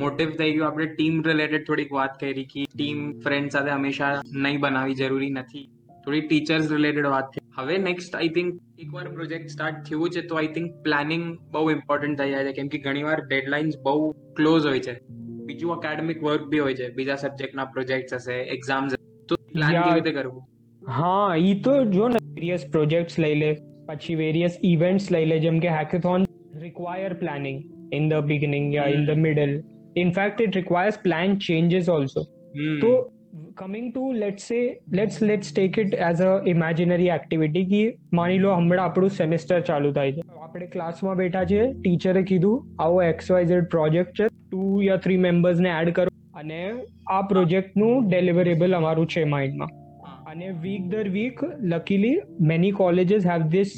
Motive થઈ ગયું. આપણે ટીમ રિલેટેડ થોડીક વાત કરી કે ટીમ ફ્રેન્ડ સાથે હંમેશા નહીં બનાવવી જરૂરી નથી. થોડી ટીચર્સ રિલેટેડ વાત થઈ. હવે નેક્સ્ટ આઈ થિંક એકવાર પ્રોજેક્ટ સ્ટાર્ટ થયું છે તો આઈ થિંક પ્લાનિંગ બહુ ઇમ્પોર્ટન્ટ થઈ જાય છે. કેમ કે ઘણીવાર ડેડલાઇન્સ બહુ ક્લોઝ હોય છે. બીજું એકેડેમિક વર્ક બી હોય છે. બીજા સબ્જેક્ટના પ્રોજેક્ટ હશે એક્ઝામ્સ તો પ્લાન કેવી રીતે કરવું? હા ઈ તો જો ને વેરિયસ પ્રોજેક્ટ્સ લઈ લે પછી વેરિયસ ઇવેન્ટ્સ લઈ લે. જેમ કે hackathon require planning in the beginning yeah in the middle in fact it requires plan changes also તો coming to let's say let's let's take it as a imaginary activity કે માની લો હમણાં આપણું સેમેસ્ટર ચાલુ થાય છે આપણે ક્લાસમાં બેઠા છે ટીચરે કીધું આવો એક્સ વાય ઝેડ પ્રોજેક્ટ છે ટુ યા થ્રી મેમ્બર્સને એડ કરો અને આ પ્રોજેક્ટનું ડેલિવરેબલ અમારું છે માઇન્ડમાં અને વીક દર week luckily many colleges have this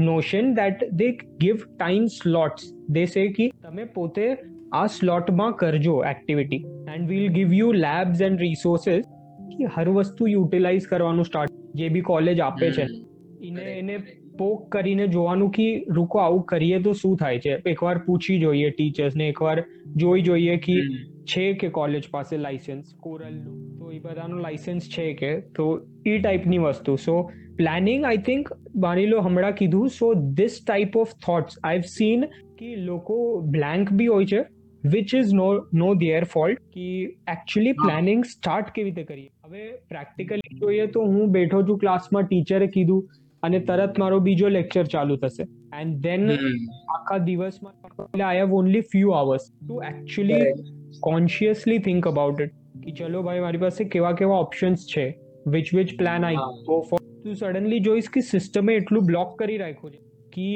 notion that they give time slots they say કે તમે પોતે આ સ્લોટમાં કરજો activity and will give you labs and resources કે હર વસ્તુ યુટિલાઇઝ કરવાનું સ્ટાર્ટ જે બી કોલેજ આપે છે એને એને પોક કરીને જોવાનું કે રૂકો આવું કરીએ તો શું થાય છે એકવાર પૂછી જોઈએ ટીચર્સને એકવાર જોઈ જોઈએ કે છે કે કોલેજ પાસે લાઇસન્સ કોરલનું તો એ બધાનું લાઇસન્સ છે કે તો એ ટાઈપની વસ્તુ સો પ્લાનિંગ આઈ થિંક માની લો હમણાં કીધું so this type of thoughts I have seen કે લોકો બ્લેન્ક બી હોય છે which is no no their fault કે એકચ્યુઅલી પ્લાનિંગ સ્ટાર્ટ કેવી રીતે કરીએ હવે પ્રેક્ટિકલી જોઈએ તો હું બેઠો છું ક્લાસમાં ટીચરે કીધું અને તરત મારો બીજો લેક્ચર ચાલુ થશે એન્ડ દેન આખા દિવસમાં I have only few hours to actually consciously think about it કે ચલો ભાઈ મારી પાસે કેવા કેવા ઓપ્શન્સ છે which which plan I go for તું સડનલી જોઈશ કે સિસ્ટમે એટલું બ્લોક કરી રાખ્યું છે કે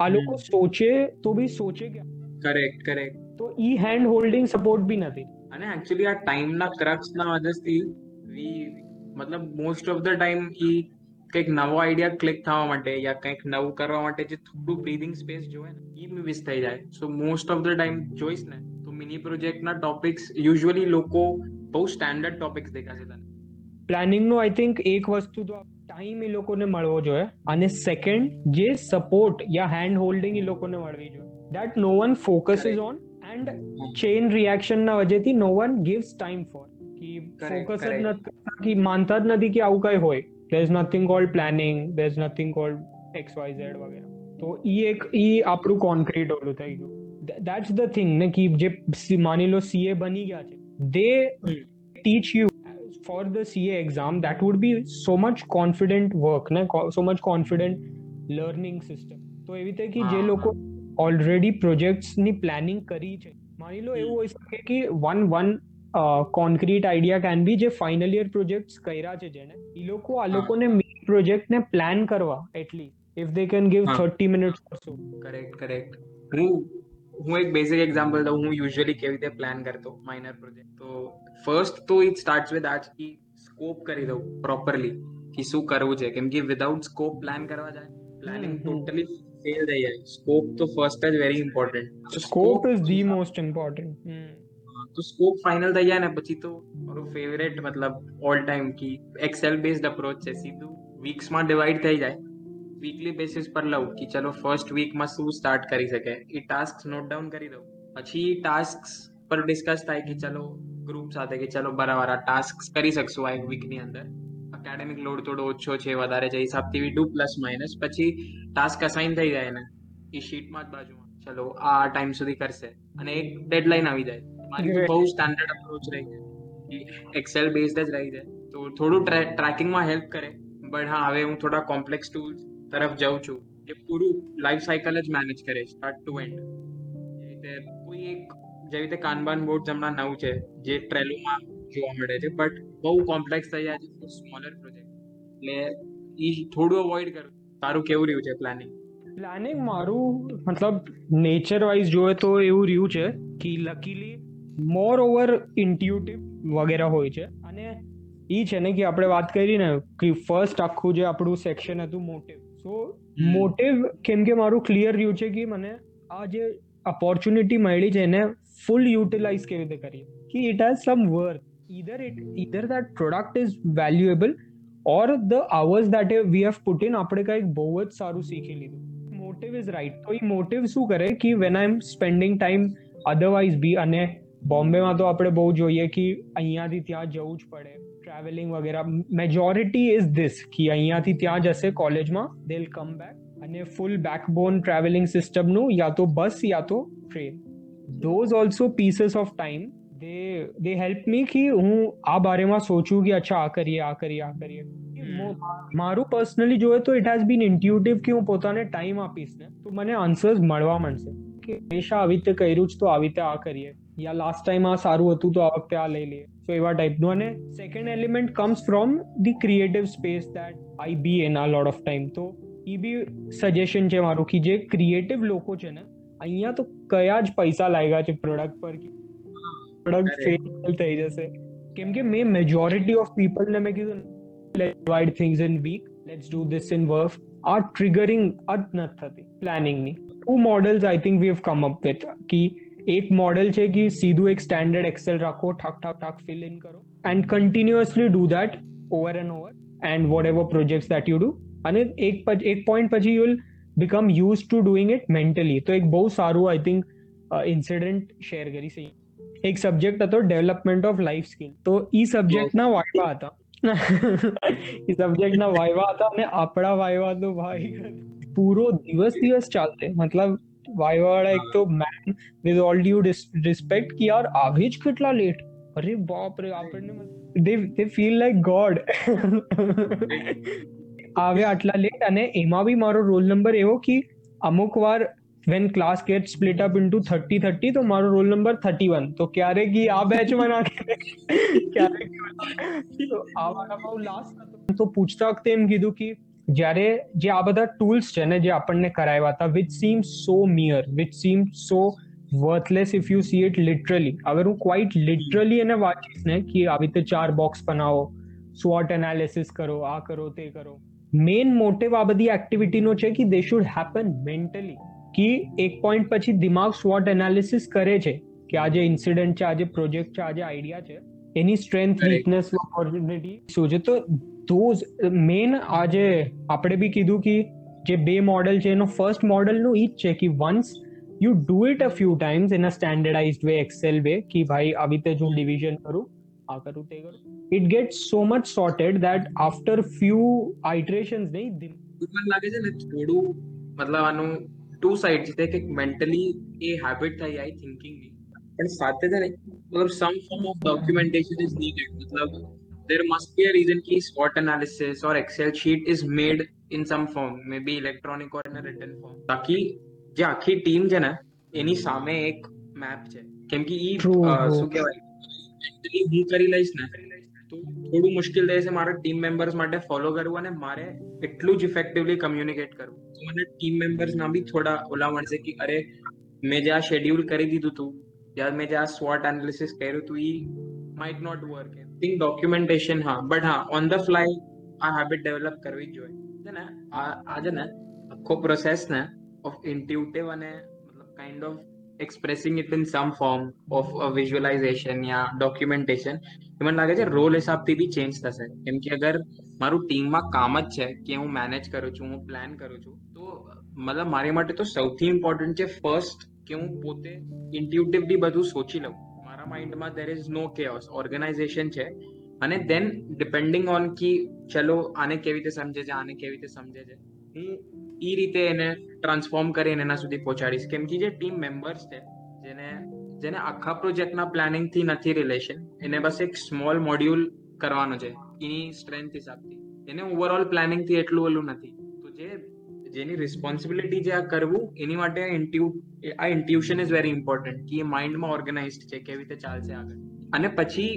આ લોકો સોચે તો બી સોચે કે કરેક્ટ કરેક્ટ તો ઈ હેન્ડ હોલ્ડિંગ સપોર્ટ બી નથી અને એકચ્યુઅલી આ ટાઈમના ક્રક્સના વજહથી વી મતલબ મોસ્ટ ઓફ ધ ટાઈમ ઈ કંઈક નવો આઈડિયા ક્લિક થવા માટે યા કંઈક નવું કરવા માટે જે થોડું બ્રીધિંગ સ્પેસ જોવે ને એ મિસ થઈ જાય so most of the time જોઈશ ને તો મિની પ્રોજેક્ટના ટોપિક્સ યુઝ્યુઅલી લોકો બહુ સ્ટેન્ડર્ડ ટોપિક્સ દેખાશે તને પ્લાનિંગનો આઈ થિંક એક વસ્તુ તો ટાઈમ એ લોકોને મળવો જોઈએ અને સેકન્ડ જે સપોર્ટ યા હેન્ડ હોલ્ડિંગ એ લોકોને મળવી જોઈએ that no one focus is on and chain રિએક્શનના વજહથી no one gives time for કે ફોકસ જ નથી કે માનતા જ નથી કે આવું કઈ હોય there is nothing called planning there is nothing called x y z વગેરે તો ઈ એક ઈ આપણું કોન્ક્રીટ ઓલું થઈ ગયું દેટ્સ ધ થિંગ ને કે જે માની લો સીએ બની ગયા છે they teach you for the CA exam that would be so much confident work ને so much confident learning system તો એવી રીતે કે જે લોકો ઓલરેડી પ્રોજેક્ટ્સની પ્લાનિંગ કરી છે માની લો એવું હોઈ શકે કે one one concrete idea can be જે ફાઇનલ યર પ્રોજેક્ટ્સ કર્યા છે જેને એ લોકો આ લોકોને મેઇન પ્રોજેક્ટને પ્લાન કરવા at least if they can give thirty minutes or so correct correct હું હું એક બેઝિક એક્ઝામ્પલ દઉં હું યુઝ્યુઅલી કેવી રીતે પ્લાન કરતો માઇનર પ્રોજેક્ટ તો ફર્સ્ટ તો ઇટ સ્ટાર્ટ વિથ આજ કી સ્કોપ કરી દઉં પ્રોપરલી કે શું કરવું છે કેમ કે વિધાઉટ સ્કોપ પ્લાન કરવા જાય પ્લાનિંગ ટોટલી ફેલ થઈ જાય સ્કોપ તો ફર્સ્ટ જ very important scope is the most important તો સ્કોપ ફાઇનલ થઈ જાય ને પછી તો મારું ફેવરેટ મતલબ ઓલ ટાઈમ કી એક્સેલ બેઝડ અપ્રોચ છે સીધું વીક્સમાં ડિવાઈડ થઈ જાય વીકલી બેસિસ પર લઉં કે ચલો ફર્સ્ટ વીકમાં શું સ્ટાર્ટ કરી શકે એ ટાસ્ક નોટ ડાઉન કરી દઉં પછી ટાસ્ક પર ડિસ્કસ થાય કે ચલો ગ્રુપ સાથે કે ચલો બરાબર આ ટાસ્ક કરી શકશું આ એક વીકની અંદર એકેડેમિક લોડ થોડો ઓછો છે વધારે છે હિસાબથી વી ડુ પ્લસ માઇનસ પછી ટાસ્ક અસાઇન થઈ જાય ને એ શીટમાં જ બાજુમાં ચલો આ ટાઈમ સુધી કરશે અને એક ડેડલાઇન આવી જાય મારી બહુ સ્ટાન્ડર્ડ અપ્રોચ રહી છે એક્સેલ બેઝડ જ રહી છે તો થોડું ટ્રેકિંગમાં હેલ્પ કરે બટ હા હવે હું થોડા કોમ્પ્લેક્સ ટૂલ્સ તરફ જાઉં છું કે પૂરું લાઈફ સાયકલ જ મેનેજ કરે સ્ટાર્ટ ટુ એન્ડ જેવી રીતે કોઈ એક, જેવી રીતે કાનબાન બોર્ડ હમણાં નવું છે, જે ટ્રેલોમાં જોવા મળે છે બટ બહુ કોમ્પ્લેક્સ થઈ જાય છે સ્મોલર પ્રોજેક્ટ એટલે એ થોડું અવોઇડ કરું. તારું કેવું રહ્યું છે પ્લાનિંગ પ્લાનિંગ મારું, મતલબ નેચર વાઇઝ જોઈએ તો એવું રહ્યું છે કે લકીલી મોર ઓવર ઇન્ટ્યુટિવ વગેરે હોય છે. અને એ છે ને કે આપણે વાત કરી ને કે ફર્સ્ટ આખું જે આપણું સેક્શન હતું મોટિવ સો મોટિવ કેમ કે મારું ક્લિયર રહ્યું છે કે મને આ જે ઓપોર્ચ્યુનિટી મળી છે એને ફૂલ યુટિલાઇઝ કેવી રીતે કરીએ કે it has some worth either it either that product is valuable or the hours that we have put in આપણે કંઈક બહુ જ સારું શીખી લીધું મોટિવ ઇઝ રાઈટ તો એ મોટિવ શું કરે કે when I am spending time otherwise બી અને બોમ્બેમાં તો આપણે બહુ જોઈએ કે અહીંયાથી ત્યાં જવું જ પડે ટ્રાવેલિંગ વગેરે મેજોરિટી ઇઝ ધીસ કે અહીંયાથી ત્યાં જશે કોલેજમાં દે વિલ કમ બેક અને ફૂલ બેકબોન ટ્રાવેલિંગ સિસ્ટમનું યા તો બસ યા તો train those also pieces of time they they help me કે હું આ બારેમાં સોચું કે અચ્છા આ કરીએ આ કરીએ આ કરીએ મો- મારું પર્સનલી જોઈએ તો ઇટ હેઝ બીન ઇન્ટ્યુટિવ કે હું પોતાને ટાઈમ આપીશ ને તો મને આન્સર્સ મળવા મળશે કે હંમેશા આવી રીતે કર્યું જ તો આવી રીતે આ કરીએ યા લાસ્ટ ટાઈમ આ સારું હતું તો આ વખતે આ લઈ લઈએ સો એવા ટાઈપનું અને second element comes from the creative space that I be an a lot of time તો એ બી સજેશન છે મારું કે જે ક્રિએટિવ લોકો છે ને અહીંયા તો કયા જ પૈસા લાગ્યા છે પ્રોડક્ટ પર પ્રોડક્ટ ફેલ થઈ જશે કેમ કે મેં મેજોરિટી ઓફ પીપલને મેં કીધું let divide things in week let's do this in work આ ટ્રિગરિંગ જ નથી થતી પ્લાનિંગની two models I think we have come up with કી એક મોડલ છે કે સીધું એક સ્ટેન્ડર્ડ એક્સેલ રાખો ઠાક ઠાક ઠાક ફિલ ઇન કરો and continuously do that over and over and whatever projects that you do અને એક પછી એક પોઈન્ટ પછી you will become use to doing it mentally તો એક બહુ સારું આઈ થિંક ઇન્સિડન્ટ શેર કરી છે એક સબ્જેક્ટ હતો ડેવલપમેન્ટ ઓફ લાઈફ સ્કિલ તો ઈ સબ્જેક્ટના વાયવા હતા ઈ સબ્જેક્ટના વાયવા હતા અને આપણા વાયવા તો ભાઈ પૂરો દિવસ દિવસ ચાલતે મતલબ વાયવા વાળા એક તો man with all due respect કે યાર આવે જ કેટલા લેટ અરે બાપ રે આપણને દે દે ફીલ લાઈક ગોડ આવે આટલા લેટ અને એમાં બી મારો રોલ નંબર એવો કે અમુક વાર when class get split up into thirty thirty તો મારો રોલ નંબર થર્ટી વન તો ક્યારેક ઈ આ બેચમાં નાખે ક્યારેક તો આ વાળામાં હું લાસ્ટ હતો તો પૂછતા વખતે એમ કીધું કે જ્યારે જે આ બધા ટૂલ્સ છે ને જે આપણને કરાવ્યા હતા which seem so mere which seem so worthless if you see it literally હવે હું ક્વાઇટ લિટરલી એને વાંચીશ ને કે આવી રીતે ચાર બોક્સ બનાવો સ્વોટ એનાલિસિસ કરો, આ કરો, તે કરો. મેઇન મોટિવ આ બધી એક્ટિવિટીનો છે કે દે શુડ હેપન મેન્ટલી કે એક પોઈન્ટ પછી દિમાગ સ્વોટ એનાલિસિસ કરે છે કે આ જે ઇન્સિડન્ટ છે, આ જે પ્રોજેક્ટ છે, આ જે આઈડિયા છે એની સ્ટ્રેન્થ Correct. વીકનેસ ઓપોર્ચ્યુનિટી શું છે તો ધોઝ મેઇન આજે આપણે બી કીધું કે જે બે મોડલ છે એનો ફર્સ્ટ મોડલનું ઈ જ છે કે once you do it a few times in a standardized way Excel way કે ભાઈ આવી રીતે જ હું ડિવિઝન કરું આ કરું તે કરું it get so much sorted that after few iterations નહીં દિમ- મને લાગે છે ને થોડું મતલબ આનું ટુ સાઇડ છે કે મેન્ટલી એ હેબિટ થઈ જાય થિંકિંગ ની પણ સાથે છે ને મતલબ some form of documentation is needed મતલબ there must be a reason ki SWOT analysis or Excel sheet is made in some form, maybe electronic or in a written form. તાકી જે આખી ટીમ છે ને એની સામે એક મેપ છે કેમ કે ઈ True, અ, true. શું કહેવાય mentally હું કરી લઈશ ને તો થોડું મુશ્કેલ રહેશે મારા ટીમ મેમ્બર્સ માટે ફોલો કરવું અને મારે એટલું જ ઇફેક્ટિવલી કમ્યુનિકેટ કરવું તો મને ટીમ મેમ્બર્સ ના બી થોડા ઓલા મળશે કે અરે મેં જે આ શેડ્યુલ કરી દીધું હતું યા મેં જે આ સ્વોટ એનાલિસિસ કર્યું હતું I might not work think documentation હા બટ હા ઓન ધ ફ્લાય આ હેબિટ ડેવલપ કરવી જ જોઈએ છે ને આ આ છે ને આખો પ્રોસેસ ને ઓફ ઇન્ટ્યુટિવ અને મતલબ kind of expressing it in some form of visualisation yeah documentation એ મને લાગે છે રોલ હિસાબથી બી ચેન્જ થશે કેમ કે અગર મારું ટીમમાં કામ જ છે કે હું મેનેજ કરું છું હું પ્લાન કરું છું તો મતલબ મારી માટે તો સૌથી ઇમ્પોર્ટન્ટ છે ફર્સ્ટ કે હું પોતે ઇન્ટ્યુટિવલી બધું સોચી લઉં. મારા માઇન્ડમાં there is no chaos organisation છે. અને દેન ડિપેન્ડિંગ ઓન કી ચલો આને કેવી રીતે સમજે છે, આને કેવી રીતે સમજે છે, હું એ રીતે એને ટ્રાન્સફોર્મ કરીને એના સુધી પહોંચાડીશ. કેમ કે જે ટીમ મેમ્બર્સ છે, જેને જેને આખા પ્રોજેક્ટના પ્લાનિંગથી નથી રિલેશન એને બસ એક સ્મોલ મોડ્યુલ કરવાનો છે. એની સ્ટ્રેન્થ હિસાબથી. એને ઓવરઓલ પ્લાનિંગથી એટલું ઓલું નથી. જેની રિસ્પોન્સિબિલિટી છે આ કરવું એની માટે ઇન્ટ્યુ આ ઇન્ટ્યુશન ઇઝ વેરી ઇમ્પોર્ટન્ટ કે એ માઇન્ડમાં ઓર્ગેનાઇઝડ છે કેવી રીતે ચાલશે આગળ અને પછી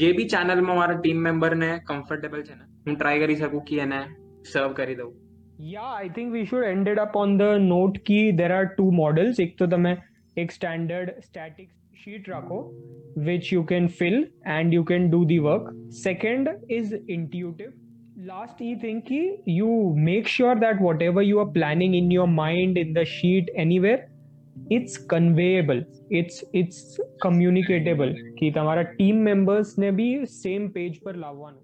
જે બી ચેનલમાં મારા ટીમ મેમ્બરને કમ્ફર્ટેબલ છે ને હું ટ્રાય કરી શકું કે એને સર્વ કરી દઉં Yeah, I think we should end it up on the note ki there are two models. એક તો તમે એક standard static sheet રાખો which you can fill and you can do the work. Second is intuitive. last ये think कि you make sure that whatever you are planning in your mind in the sheet anywhere it's conveyable it's it's communicable कि तुम्हारा team members ने भी same page पर लावाना